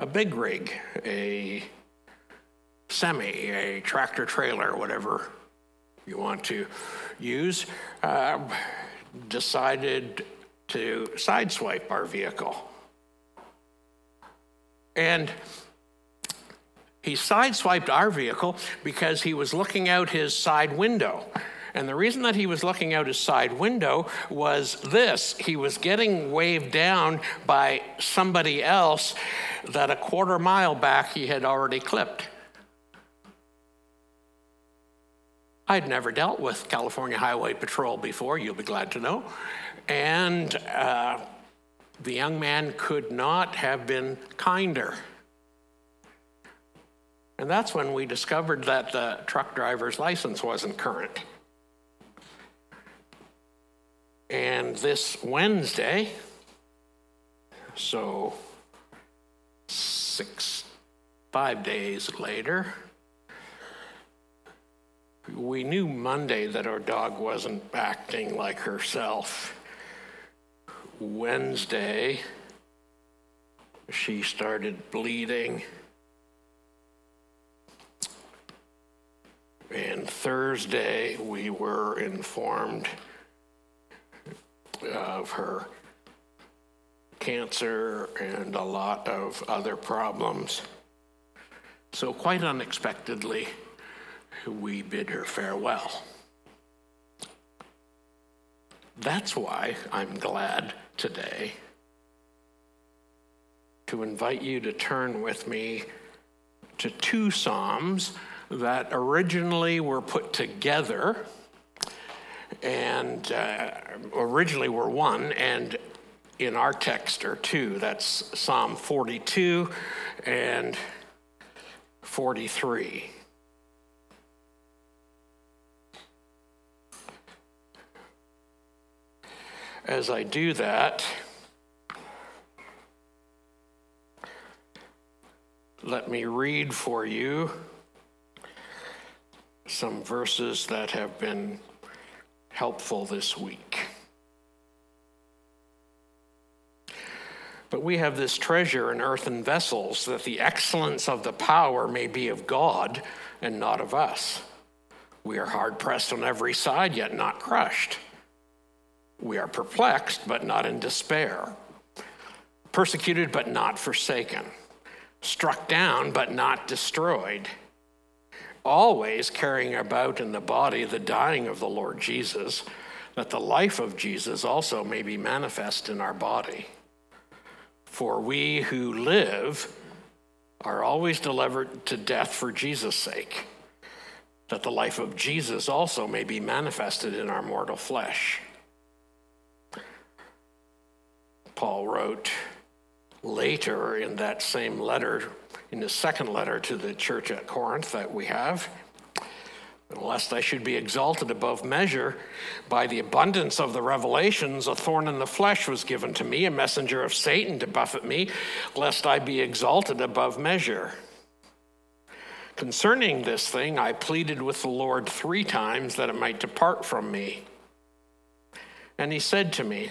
a big rig, a semi, a tractor trailer, whatever you want to use, uh, decided to sideswipe our vehicle. And he sideswiped our vehicle because he was looking out his side window. And the reason that he was looking out his side window was this he was getting waved down by somebody else that a quarter mile back he had already clipped. I'd never dealt with California Highway Patrol before, you'll be glad to know. And uh, the young man could not have been kinder. And that's when we discovered that the truck driver's license wasn't current. And this Wednesday, so six, five days later, we knew Monday that our dog wasn't acting like herself. Wednesday, she started bleeding. And Thursday, we were informed of her cancer and a lot of other problems. So, quite unexpectedly, we bid her farewell. That's why I'm glad today to invite you to turn with me to two Psalms that originally were put together and uh, originally were one, and in our text are two. That's Psalm 42 and 43. As I do that, let me read for you some verses that have been helpful this week. But we have this treasure in earthen vessels, that the excellence of the power may be of God and not of us. We are hard pressed on every side, yet not crushed. We are perplexed, but not in despair. Persecuted, but not forsaken. Struck down, but not destroyed always carrying about in the body the dying of the Lord Jesus, that the life of Jesus also may be manifest in our body. For we who live are always delivered to death for Jesus' sake, that the life of Jesus also may be manifested in our mortal flesh. Paul wrote later in that same letter in the second letter to the church at Corinth that we have. Lest I should be exalted above measure by the abundance of the revelations, a thorn in the flesh was given to me, a messenger of Satan to buffet me, lest I be exalted above measure. Concerning this thing, I pleaded with the Lord three times that it might depart from me. And he said to me,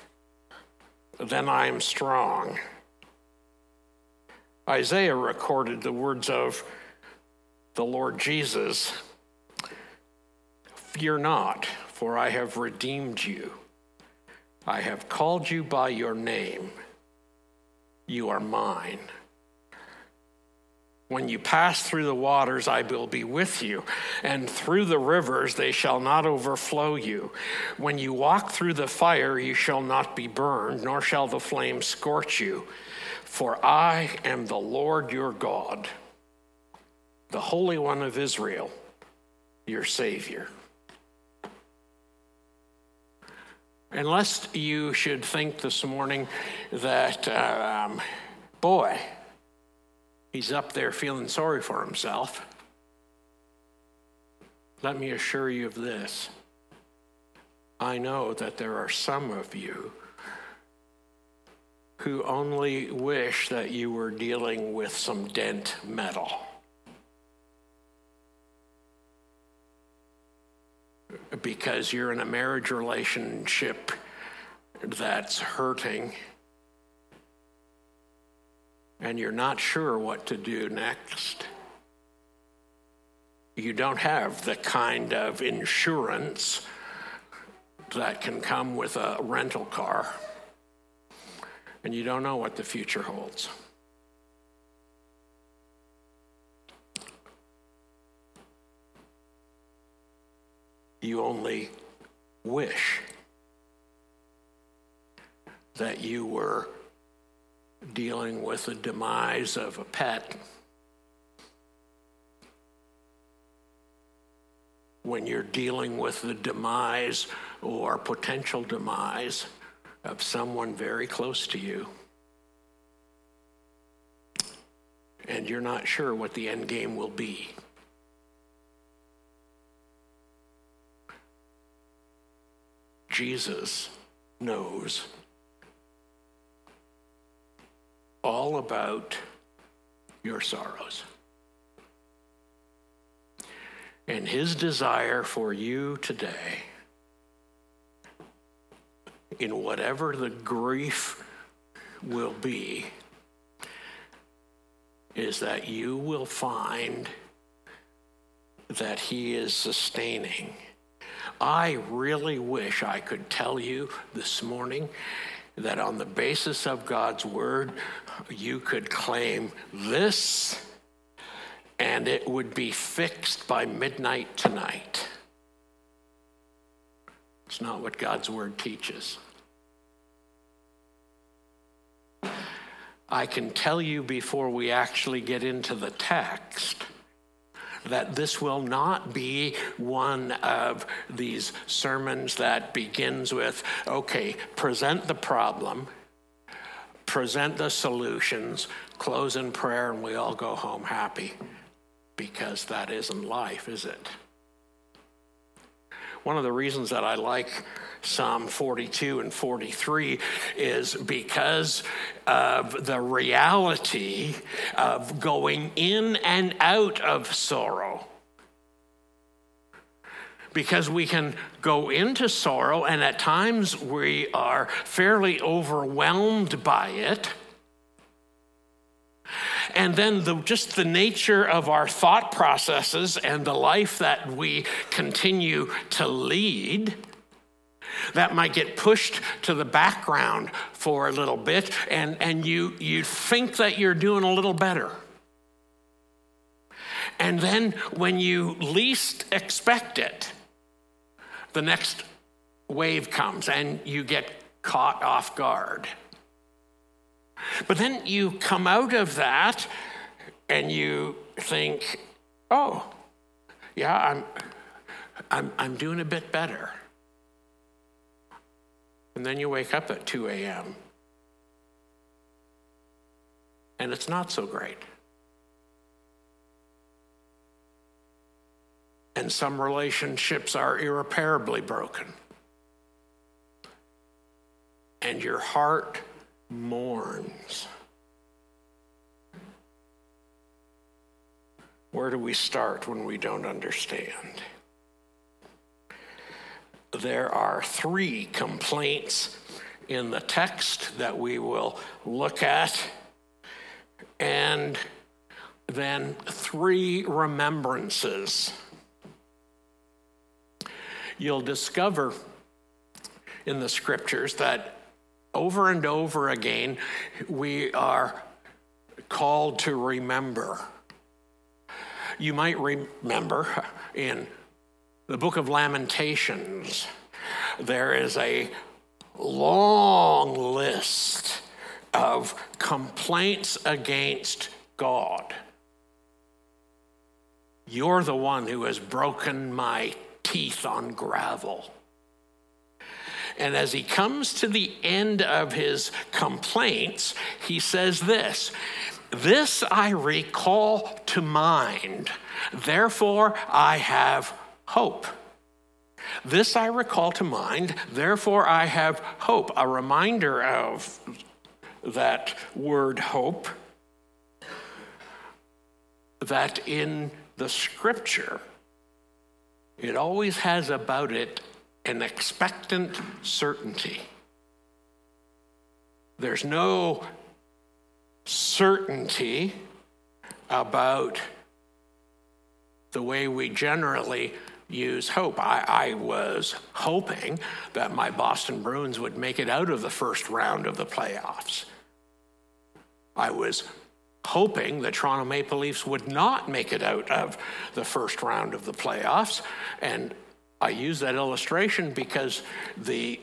then I am strong. Isaiah recorded the words of the Lord Jesus Fear not, for I have redeemed you. I have called you by your name. You are mine. When you pass through the waters, I will be with you, and through the rivers, they shall not overflow you. When you walk through the fire, you shall not be burned, nor shall the flame scorch you. For I am the Lord your God, the Holy One of Israel, your Savior. Unless you should think this morning that, um, boy, He's up there feeling sorry for himself. Let me assure you of this. I know that there are some of you who only wish that you were dealing with some dent metal. Because you're in a marriage relationship that's hurting and you're not sure what to do next. You don't have the kind of insurance that can come with a rental car and you don't know what the future holds. You only wish that you were dealing with the demise of a pet when you're dealing with the demise or potential demise of someone very close to you. And you're not sure what the end game will be. Jesus knows all about your sorrows. And his desire for you today in whatever the grief will be, is that you will find that He is sustaining. I really wish I could tell you this morning that on the basis of God's word, you could claim this and it would be fixed by midnight tonight. It's not what God's word teaches. I can tell you before we actually get into the text that this will not be one of these sermons that begins with, okay, present the problem, present the solutions, close in prayer, and we all go home happy. Because that isn't life, is it? One of the reasons that I like Psalm 42 and 43 is because of the reality of going in and out of sorrow. Because we can go into sorrow, and at times we are fairly overwhelmed by it. And then the, just the nature of our thought processes and the life that we continue to lead that might get pushed to the background for a little bit, and, and you, you think that you're doing a little better. And then when you least expect it, the next wave comes and you get caught off guard. But then you come out of that and you think, oh, yeah, I'm, I'm, I'm doing a bit better. And then you wake up at 2 a.m. and it's not so great. And some relationships are irreparably broken. And your heart mourns. Where do we start when we don't understand? there are three complaints in the text that we will look at, and then three remembrances. You'll discover in the scriptures that over and over again we are called to remember. You might remember in the book of Lamentations, there is a long list of complaints against God. You're the one who has broken my teeth on gravel. And as he comes to the end of his complaints, he says this This I recall to mind, therefore I have hope. This I recall to mind, therefore I have hope. A reminder of that word hope, that in the scripture, it always has about it an expectant certainty. There's no certainty about the way we generally use hope. I, I, was hoping that my Boston Bruins would make it out of the first round of the playoffs. I was hoping the Toronto Maple Leafs would not make it out of the first round of the playoffs. And I use that illustration because the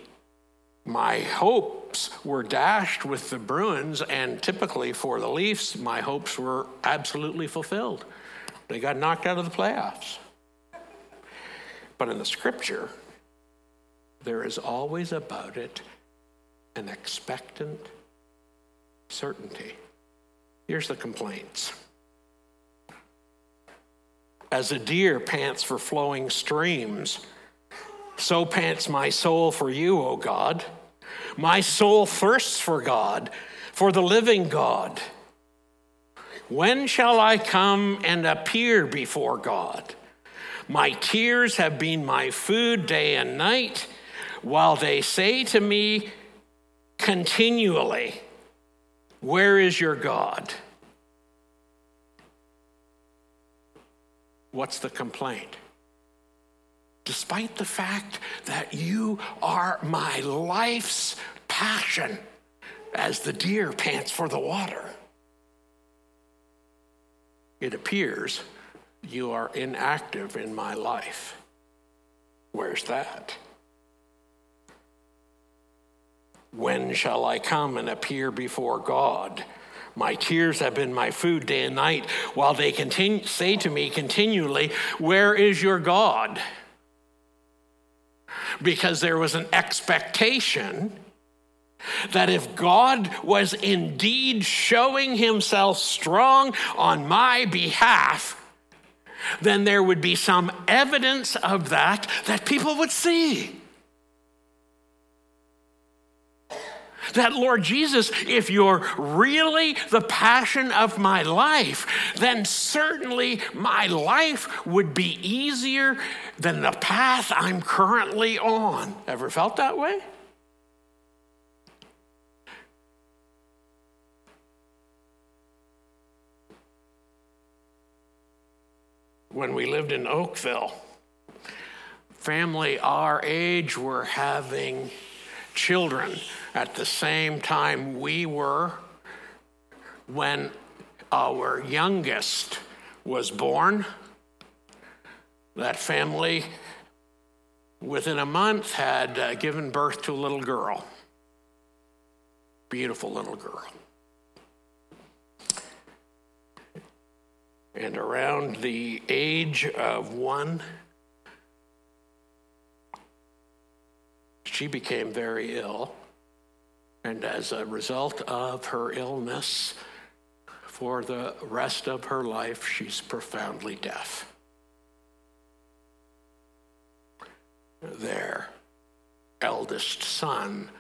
my hopes were dashed with the Bruins, and typically for the Leafs, my hopes were absolutely fulfilled. They got knocked out of the playoffs. But in the scripture, there is always about it an expectant certainty. Here's the complaints. As a deer pants for flowing streams, so pants my soul for you, O God. My soul thirsts for God, for the living God. When shall I come and appear before God? My tears have been my food day and night, while they say to me continually, Where is your God? What's the complaint? Despite the fact that you are my life's passion, as the deer pants for the water, it appears you are inactive in my life. Where's that? When shall I come and appear before God? My tears have been my food day and night, while they continue, say to me continually, Where is your God? Because there was an expectation that if God was indeed showing himself strong on my behalf, then there would be some evidence of that that people would see. That, Lord Jesus, if you're really the passion of my life, then certainly my life would be easier than the path I'm currently on. Ever felt that way? when we lived in Oakville. Family our age were having children at the same time we were when our youngest was born. That family, within a month, had uh, given birth to a little girl. Beautiful little girl. And around the age of one, she became very ill. And as a result of her illness, for the rest of her life, she's profoundly deaf. Their eldest son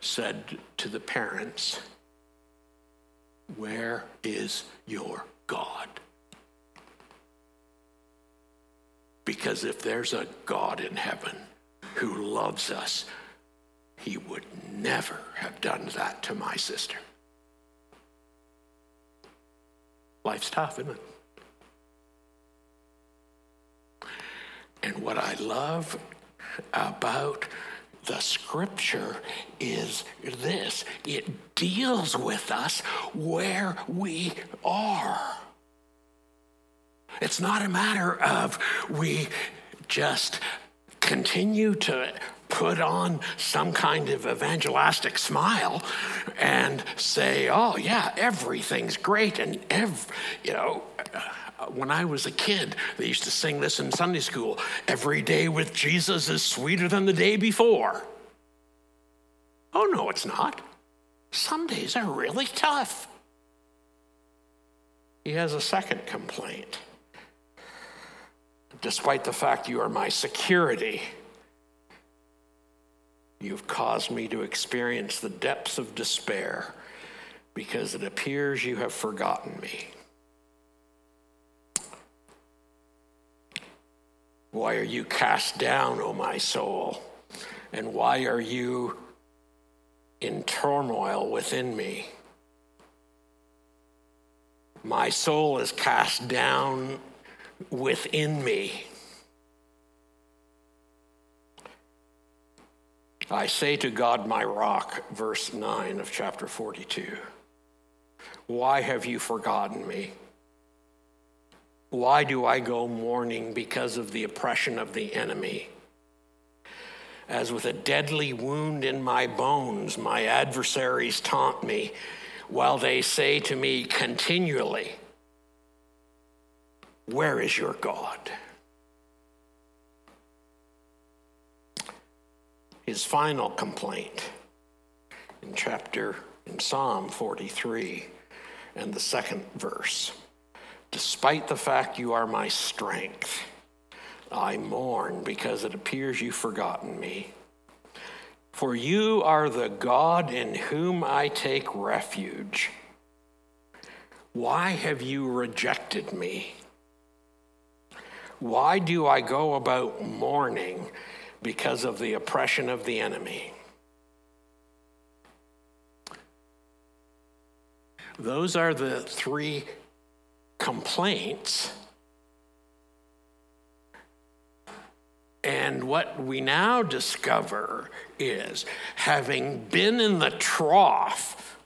said to the parents, Where is your God? Because if there's a God in heaven who loves us, he would never have done that to my sister. Life's tough, isn't it? And what I love about the scripture is this it deals with us where we are. It's not a matter of we just continue to put on some kind of evangelistic smile and say, oh, yeah, everything's great. And, ev- you know, uh, when I was a kid, they used to sing this in Sunday school every day with Jesus is sweeter than the day before. Oh, no, it's not. Some days are really tough. he has a second complaint. Despite the fact you are my security, you've caused me to experience the depths of despair because it appears you have forgotten me. Why are you cast down, O my soul? And why are you in turmoil within me? My soul is cast down within me. I say to God, my rock, verse 9 of chapter 42. Why have you forgotten me? Why do I go mourning because of the oppression of the enemy? As with a deadly wound in my bones, my adversaries taunt me, while they say to me continually, Where is your God? His final complaint in chapter, in Psalm 43 and the second verse. Despite the fact you are my strength, I mourn because it appears you've forgotten me. For you are the God in whom I take refuge. Why have you rejected me? Why do I go about mourning because of the oppression of the enemy? Those are the three complaints. And what we now discover is having been in the trough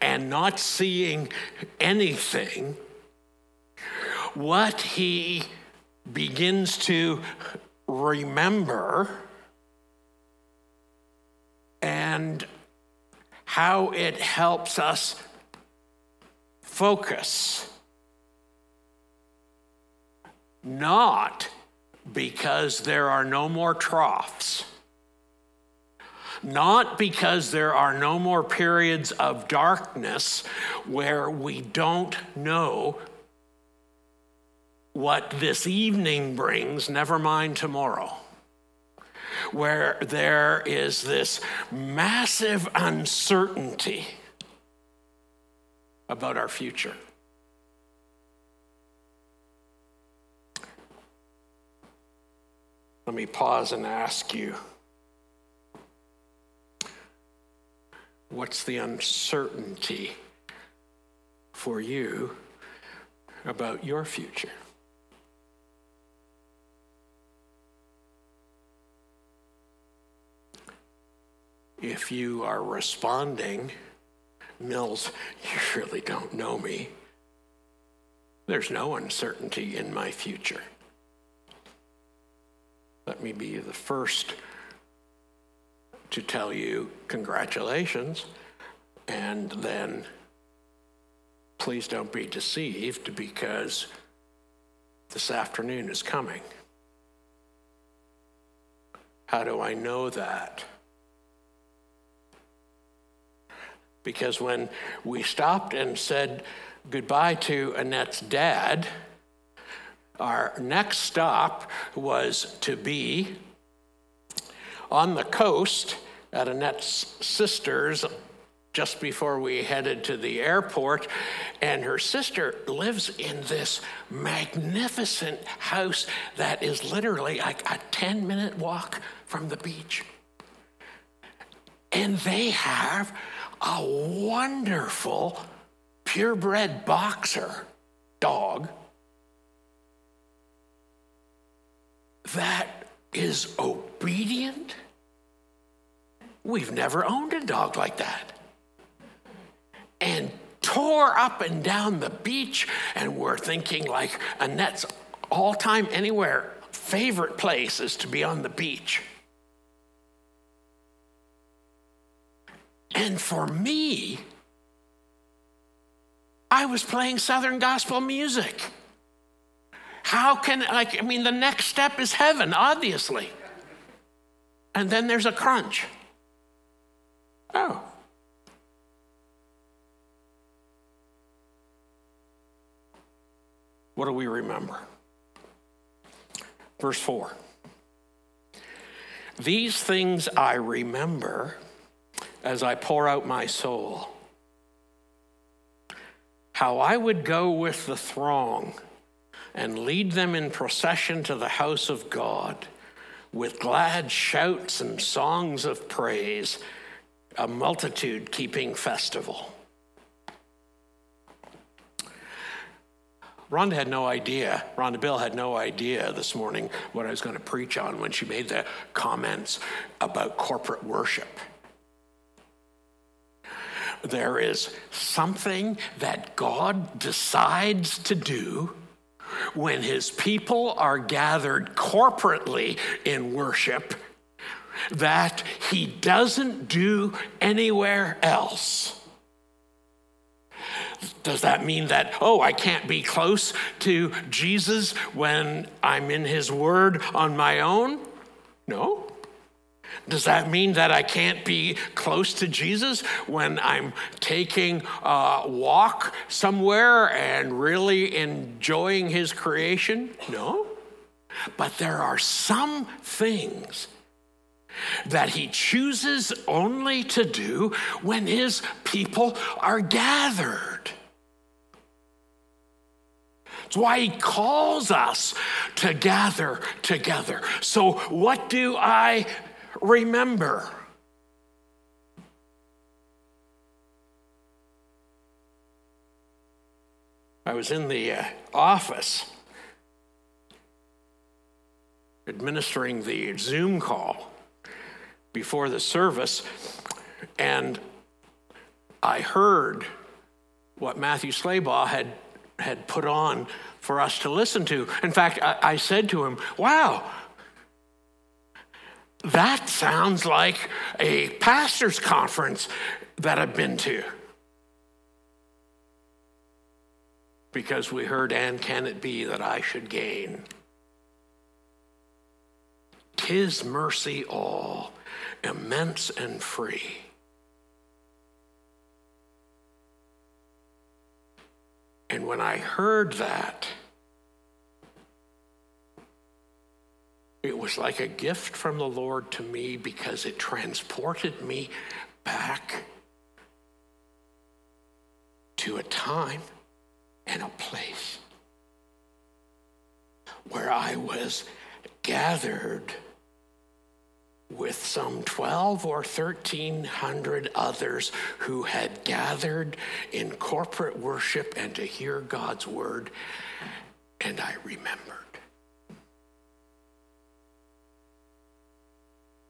and not seeing anything, what he begins to remember and how it helps us focus. Not because there are no more troughs, not because there are no more periods of darkness where we don't know what this evening brings, never mind tomorrow. Where there is this massive uncertainty about our future. Let me pause and ask you what's the uncertainty for you about your future? If you are responding, Mills, you really don't know me. There's no uncertainty in my future. Let me be the first to tell you congratulations, and then please don't be deceived because this afternoon is coming. How do I know that? Because when we stopped and said goodbye to Annette's dad, our next stop was to be on the coast at Annette's sister's just before we headed to the airport. And her sister lives in this magnificent house that is literally like a 10 minute walk from the beach. And they have a wonderful purebred boxer dog that is obedient. We've never owned a dog like that. And tore up and down the beach, and we're thinking like Annette's all time anywhere favorite place is to be on the beach. And for me, I was playing Southern gospel music. How can, like, I mean, the next step is heaven, obviously. And then there's a crunch. Oh. What do we remember? Verse 4 These things I remember as I pour out my soul. How I would go with the throng and lead them in procession to the house of God with glad shouts and songs of praise, a multitude keeping festival. Rhonda had no idea, Rhonda Bill had no idea this morning what I was going to preach on when she made the comments about corporate worship. There is something that God decides to do when his people are gathered corporately in worship that he doesn't do anywhere else. Does that mean that, oh, I can't be close to Jesus when I'm in his word on my own? No. Does that mean that I can't be close to Jesus when I'm taking a walk somewhere and really enjoying his creation? No. But there are some things that he chooses only to do when his people are gathered. It's why he calls us to gather together. So, what do I remember? I was in the uh, office administering the Zoom call before the service, and I heard what Matthew Slaybaugh had, had put on for us to listen to. In fact, I, I said to him, Wow, that sounds like a pastor's conference that I've been to. Because we heard, and can it be that I should gain? Tis mercy all, immense and free. And when I heard that, It was like a gift from the Lord to me because it transported me back to a time and a place where I was gathered with some 12 or 1300 others who had gathered in corporate worship and to hear God's word, and I remembered.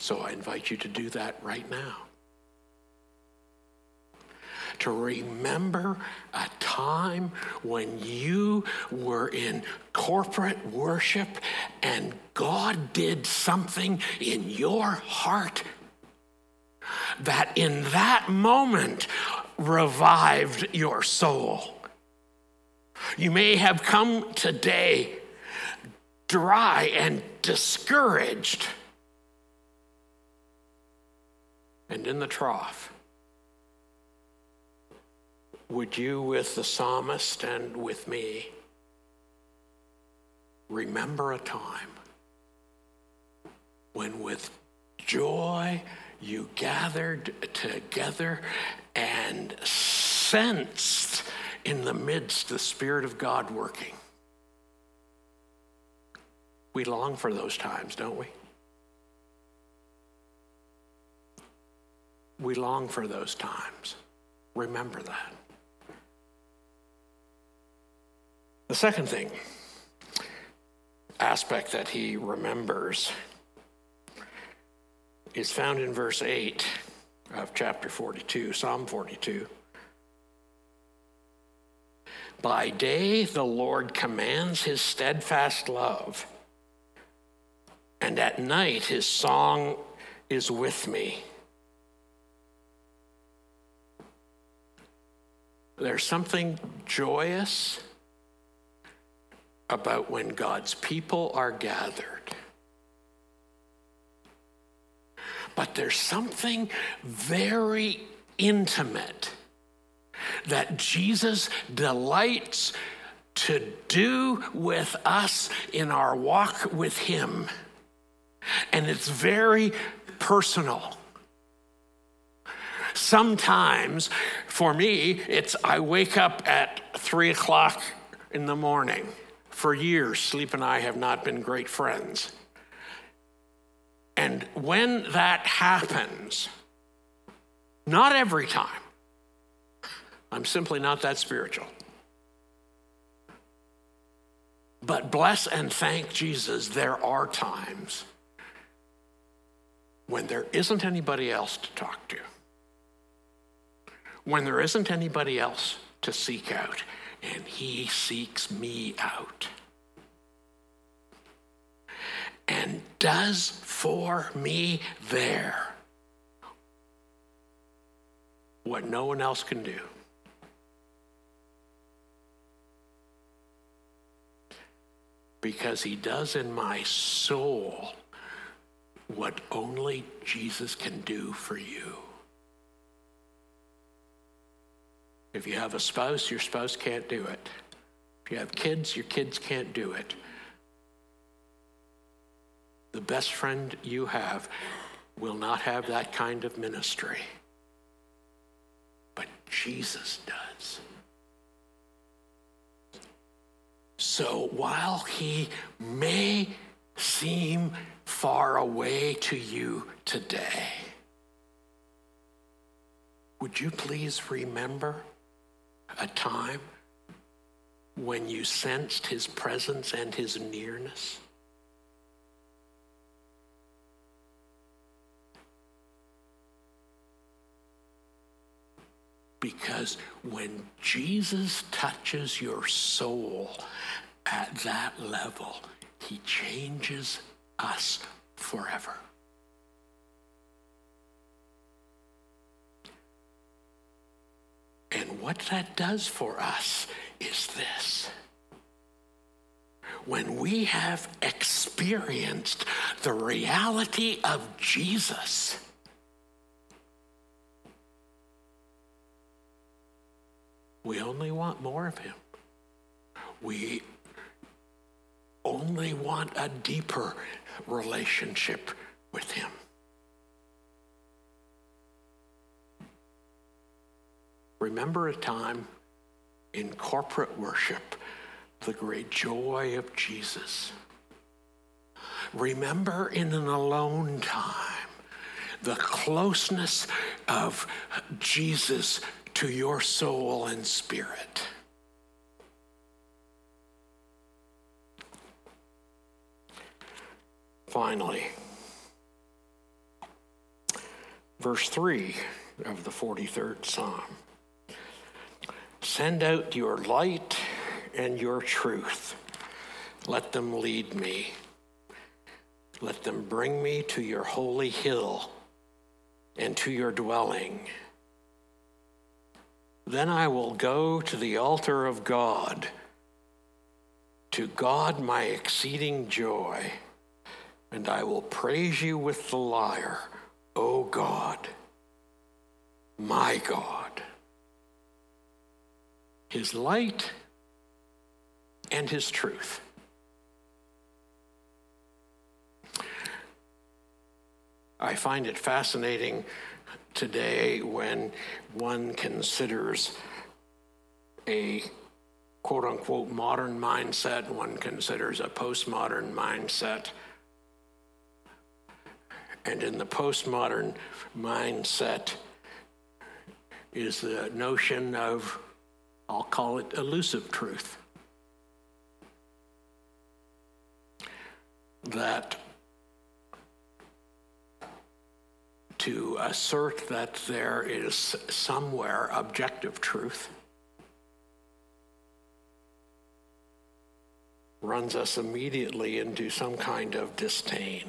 So I invite you to do that right now. To remember a time when you were in corporate worship and God did something in your heart that in that moment revived your soul. You may have come today dry and discouraged and in the trough. Would you, with the psalmist and with me, remember a time when with joy you gathered together and sensed in the midst the Spirit of God working? We long for those times, don't we? We long for those times. Remember that. The second thing, aspect that he remembers, is found in verse 8 of chapter 42, Psalm 42. By day, the Lord commands his steadfast love, and at night, his song is with me. There's something joyous about when God's people are gathered. But there's something very intimate that Jesus delights to do with us in our walk with Him. And it's very personal. Sometimes, for me, it's I wake up at three o'clock in the morning. For years, Sleep and I have not been great friends. And when that happens, not every time, I'm simply not that spiritual. But bless and thank Jesus, there are times when there isn't anybody else to talk to, when there isn't anybody else to seek out, and He seeks me out and does for me there what no one else can do. because he does in my soul what only Jesus can do for you. If you have a spouse, your spouse can't do it. If you have kids, your kids can't do it. The best friend you have will not have that kind of ministry, but Jesus does. So while he may seem far away to you today, would you please remember a time when you sensed his presence and his nearness? Because when Jesus touches your soul at that level, he changes us forever. And what that does for us is this. When we have experienced the reality of Jesus, we only want more of him. We only want a deeper relationship with Him. Remember a time in corporate worship, the great joy of Jesus. Remember in an alone time, the closeness of Jesus to your soul and spirit. Finally, verse 3 of the 43rd Psalm Send out your light and your truth. Let them lead me. Let them bring me to your holy hill and to your dwelling. Then I will go to the altar of God, to God my exceeding joy and I will praise you with the lyre, O God, my God. His light and his truth. I find it fascinating today when one considers a quote unquote modern mindset, one considers a postmodern mindset and in the postmodern mindset is the notion of, I'll call it elusive truth. That to assert that there is somewhere objective truth runs us immediately into some kind of disdain.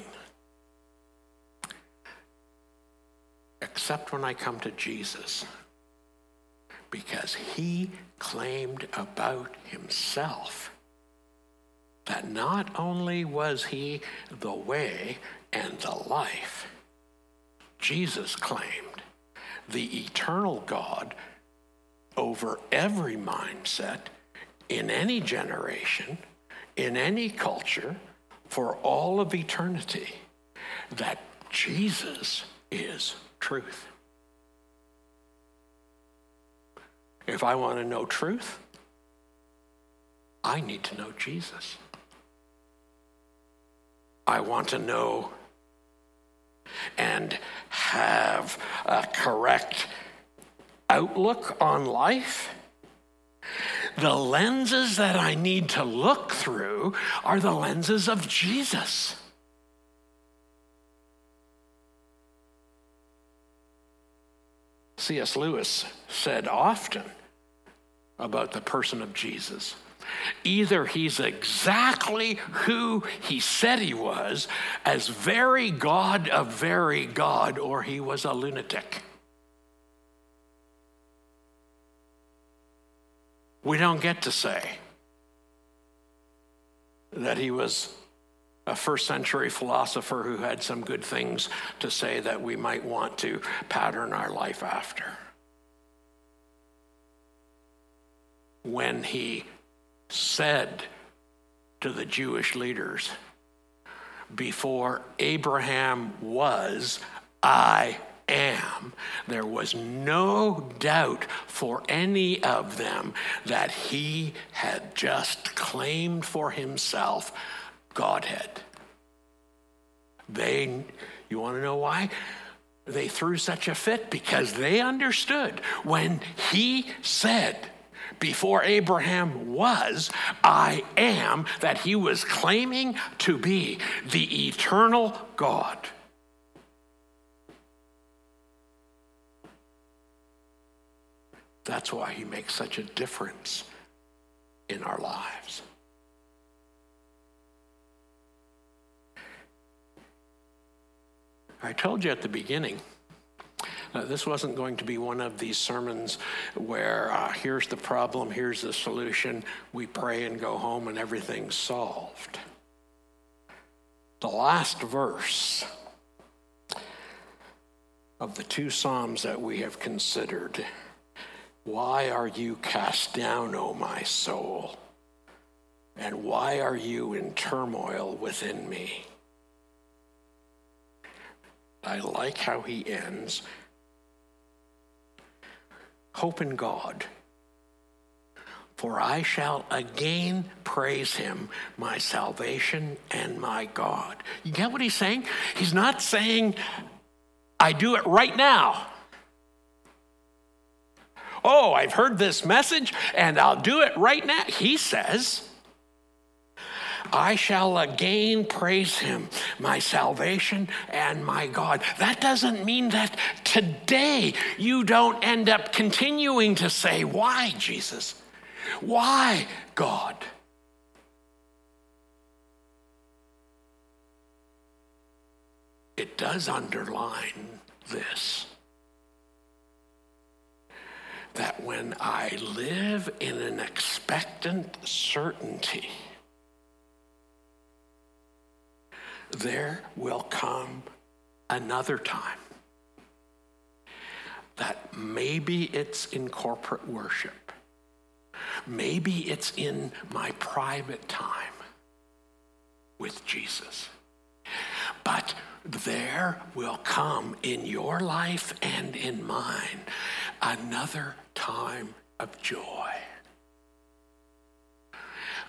except when I come to Jesus. Because he claimed about himself that not only was he the way and the life, Jesus claimed the eternal God over every mindset in any generation, in any culture, for all of eternity, that Jesus is truth. If I want to know truth, I need to know Jesus. I want to know and have a correct outlook on life. The lenses that I need to look through are the lenses of Jesus. C.S. Lewis said often about the person of Jesus. Either he's exactly who he said he was, as very God of very God, or he was a lunatic. We don't get to say that he was a first century philosopher who had some good things to say that we might want to pattern our life after. When he said to the Jewish leaders, Before Abraham was, I am. There was no doubt for any of them that he had just claimed for himself Godhead. They, you want to know why? They threw such a fit because they understood when he said, before Abraham was, I am, that he was claiming to be the eternal God. That's why he makes such a difference in our lives. I told you at the beginning. Uh, this wasn't going to be one of these sermons where uh, here's the problem, here's the solution, we pray and go home and everything's solved. The last verse of the two Psalms that we have considered Why are you cast down, O my soul? And why are you in turmoil within me? I like how he ends. Hope in God, for I shall again praise him, my salvation and my God. You get what he's saying? He's not saying, I do it right now. Oh, I've heard this message and I'll do it right now. He says, I shall again praise him, my salvation and my God. That doesn't mean that today you don't end up continuing to say, Why, Jesus? Why, God? It does underline this that when I live in an expectant certainty, there will come another time that maybe it's in corporate worship, maybe it's in my private time with Jesus. But there will come in your life and in mine another time of joy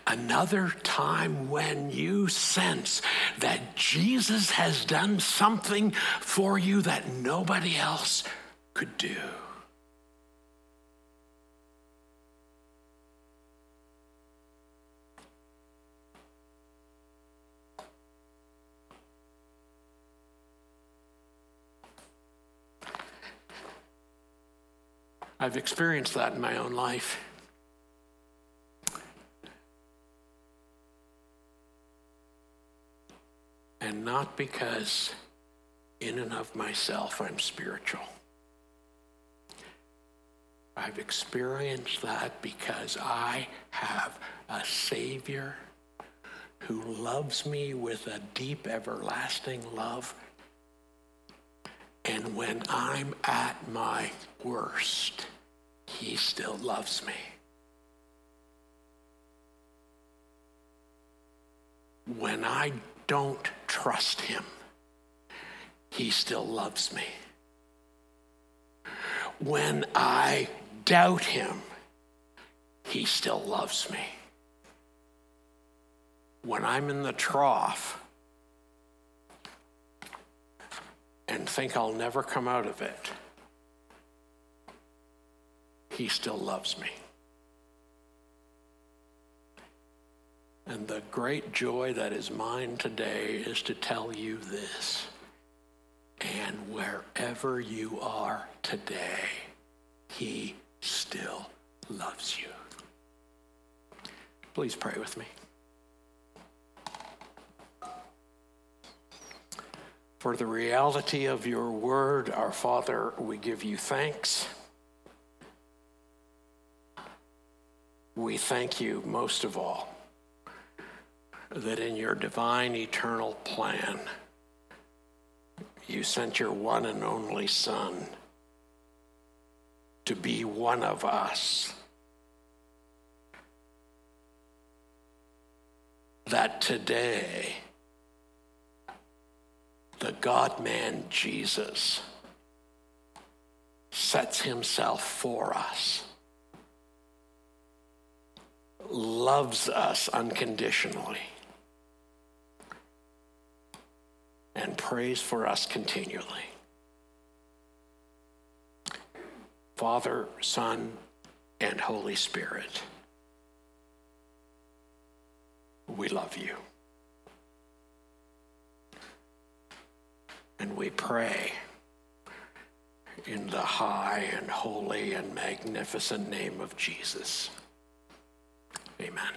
another time when you sense that Jesus has done something for you that nobody else could do. I've experienced that in my own life. And not because in and of myself I'm spiritual. I've experienced that because I have a Savior who loves me with a deep, everlasting love. And when I'm at my worst, He still loves me. when I don't trust him, he still loves me. When I doubt him, he still loves me. When I'm in the trough and think I'll never come out of it, he still loves me. And the great joy that is mine today is to tell you this. And wherever you are today, he still loves you. Please pray with me. For the reality of your word, our Father, we give you thanks. We thank you most of all that in your divine eternal plan, you sent your one and only Son to be one of us. That today, the God man Jesus sets himself for us, loves us unconditionally and prays for us continually. Father, Son, and Holy Spirit, we love you. And we pray in the high and holy and magnificent name of Jesus. Amen.